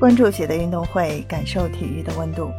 关注喜乐运动会，感受体育的温度。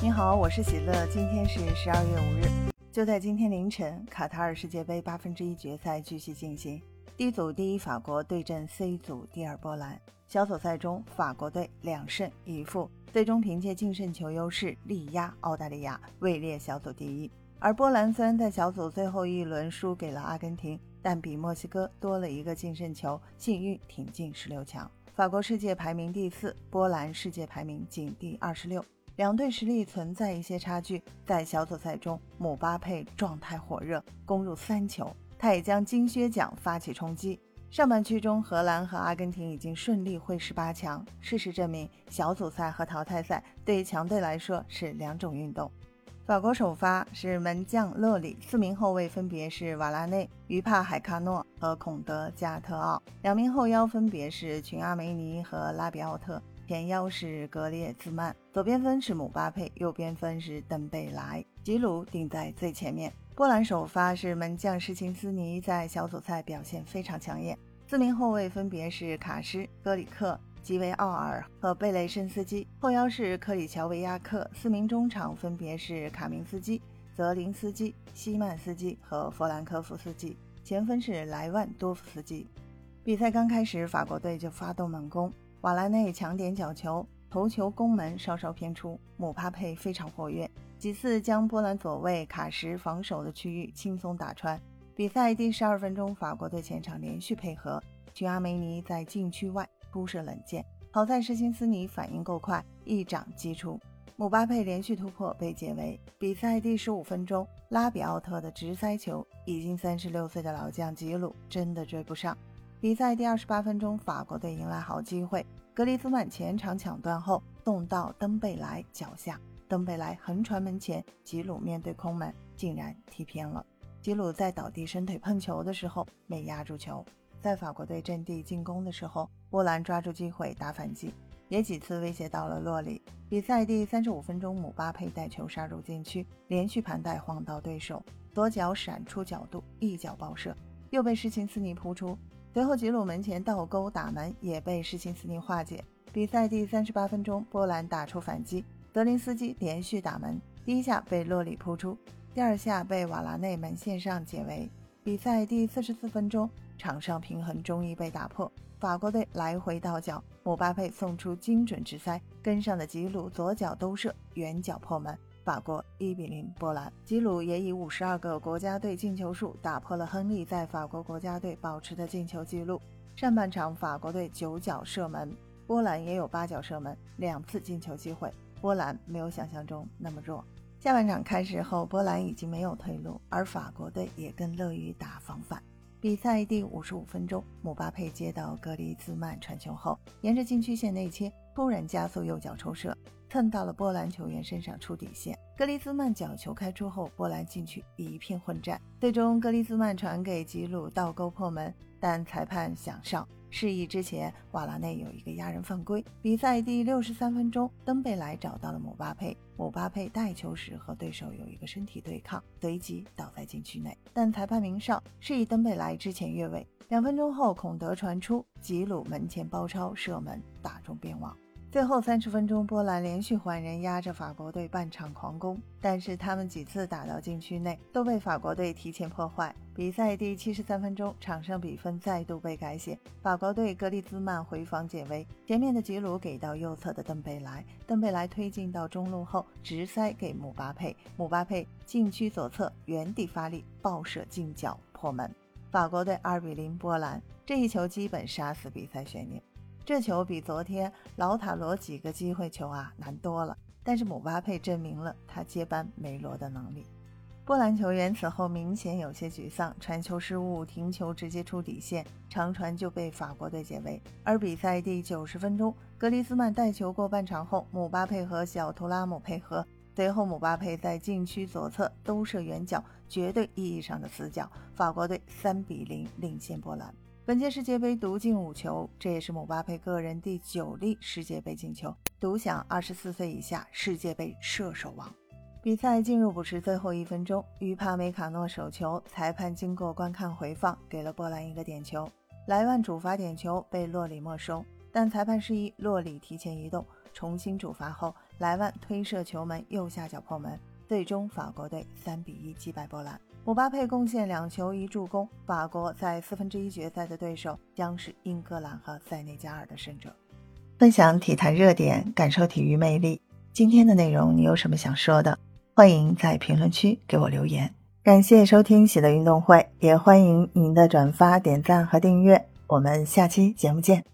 你好，我是喜乐。今天是十二月五日，就在今天凌晨，卡塔尔世界杯八分之一决赛继续进行。D 组第一法国对阵 C 组第二波兰。小组赛中，法国队两胜一负，最终凭借净胜球优势力压澳大利亚，位列小组第一。而波兰虽然在小组最后一轮输给了阿根廷，但比墨西哥多了一个净胜球，幸运挺进十六强。法国世界排名第四，波兰世界排名仅第二十六，两队实力存在一些差距。在小组赛中，姆巴佩状态火热，攻入三球，他也将金靴奖发起冲击。上半区中，荷兰和阿根廷已经顺利会师八强。事实证明，小组赛和淘汰赛对于强队来说是两种运动。法国首发是门将勒里，四名后卫分别是瓦拉内、于帕海卡诺和孔德加特奥，两名后腰分别是群阿梅尼和拉比奥特，前腰是格列兹曼，左边锋是姆巴佩，右边锋是登贝莱，吉鲁顶在最前面。波兰首发是门将施琴斯尼，在小组赛表现非常抢眼，四名后卫分别是卡什、戈里克。吉维奥尔和贝雷申斯基，后腰是克里乔维亚克，四名中场分别是卡明斯基、泽林斯基、西曼斯基和弗兰科夫斯基，前锋是莱万多夫斯基。比赛刚开始，法国队就发动猛攻，瓦拉内抢点角球，头球攻门稍稍偏出，姆巴佩非常活跃，几次将波兰左卫卡什防守的区域轻松打穿。比赛第十二分钟，法国队前场连续配合，群阿梅尼在禁区外。突射冷箭，好在施金斯尼反应够快，一掌击出。姆巴佩连续突破被解围。比赛第十五分钟，拉比奥特的直塞球，已经三十六岁的老将吉鲁真的追不上。比赛第二十八分钟，法国队迎来好机会，格里兹曼前场抢断后送到登贝莱脚下，登贝莱横传门前，吉鲁面对空门竟然踢偏了。吉鲁在倒地伸腿碰球的时候没压住球。在法国队阵地进攻的时候，波兰抓住机会打反击，也几次威胁到了洛里。比赛第三十五分钟，姆巴佩带球杀入禁区，连续盘带晃到对手，左脚闪出角度，一脚爆射，又被施琴斯尼扑出。随后吉鲁门前倒钩打门，也被施琴斯尼化解。比赛第三十八分钟，波兰打出反击，德林斯基连续打门，第一下被洛里扑出，第二下被瓦拉内门线上解围。比赛第四十四分钟，场上平衡终于被打破，法国队来回倒脚，姆巴佩送出精准直塞，跟上的吉鲁左脚兜射，远角破门，法国一比零波兰。吉鲁也以五十二个国家队进球数打破了亨利在法国国家队保持的进球纪录。上半场法国队九脚射门，波兰也有八脚射门，两次进球机会，波兰没有想象中那么弱。下半场开始后，波兰已经没有退路，而法国队也更乐于打防反。比赛第五十五分钟，姆巴佩接到格里兹曼传球后，沿着禁区线内切，突然加速右脚抽射，蹭到了波兰球员身上出底线。格里兹曼角球开出后，波兰禁区一片混战，最终格里兹曼传给吉鲁倒钩破门，但裁判想上。示意之前，瓦拉内有一个压人犯规。比赛第六十三分钟，登贝莱找到了姆巴佩，姆巴佩带球时和对手有一个身体对抗，随即倒在禁区内，但裁判鸣哨，示意登贝莱之前越位。两分钟后，孔德传出，吉鲁门前包抄射门，打中边网。最后三十分钟，波兰连续换人压着法国队半场狂攻，但是他们几次打到禁区内都被法国队提前破坏。比赛第七十三分钟，场上比分再度被改写，法国队格里兹曼回防解围，前面的吉鲁给到右侧的登贝莱，登贝莱推进到中路后直塞给姆巴佩，姆巴佩禁区左侧原地发力爆射近角破门，法国队二比零波兰，这一球基本杀死比赛悬念。这球比昨天老塔罗几个机会球啊难多了，但是姆巴佩证明了他接班梅罗的能力。波兰球员此后明显有些沮丧，传球失误，停球直接出底线，长传就被法国队解围。而比赛第九十分钟，格里斯曼带球过半场后，姆巴佩和小图拉姆配合，随后姆巴佩在禁区左侧兜射远角，绝对意义上的死角，法国队三比零领先波兰。本届世界杯独进五球，这也是姆巴佩个人第九粒世界杯进球，独享二十四岁以下世界杯射手王。比赛进入补时最后一分钟，于帕梅卡诺手球，裁判经过观看回放，给了波兰一个点球。莱万主罚点球被洛里没收。但裁判示意洛里提前移动，重新主罚后，莱万推射球门右下角破门，最终法国队三比一击败波兰。姆巴佩贡献两球一助攻，法国在四分之一决赛的对手将是英格兰和塞内加尔的胜者。分享体坛热点，感受体育魅力。今天的内容你有什么想说的？欢迎在评论区给我留言。感谢收听喜乐运动会，也欢迎您的转发、点赞和订阅。我们下期节目见。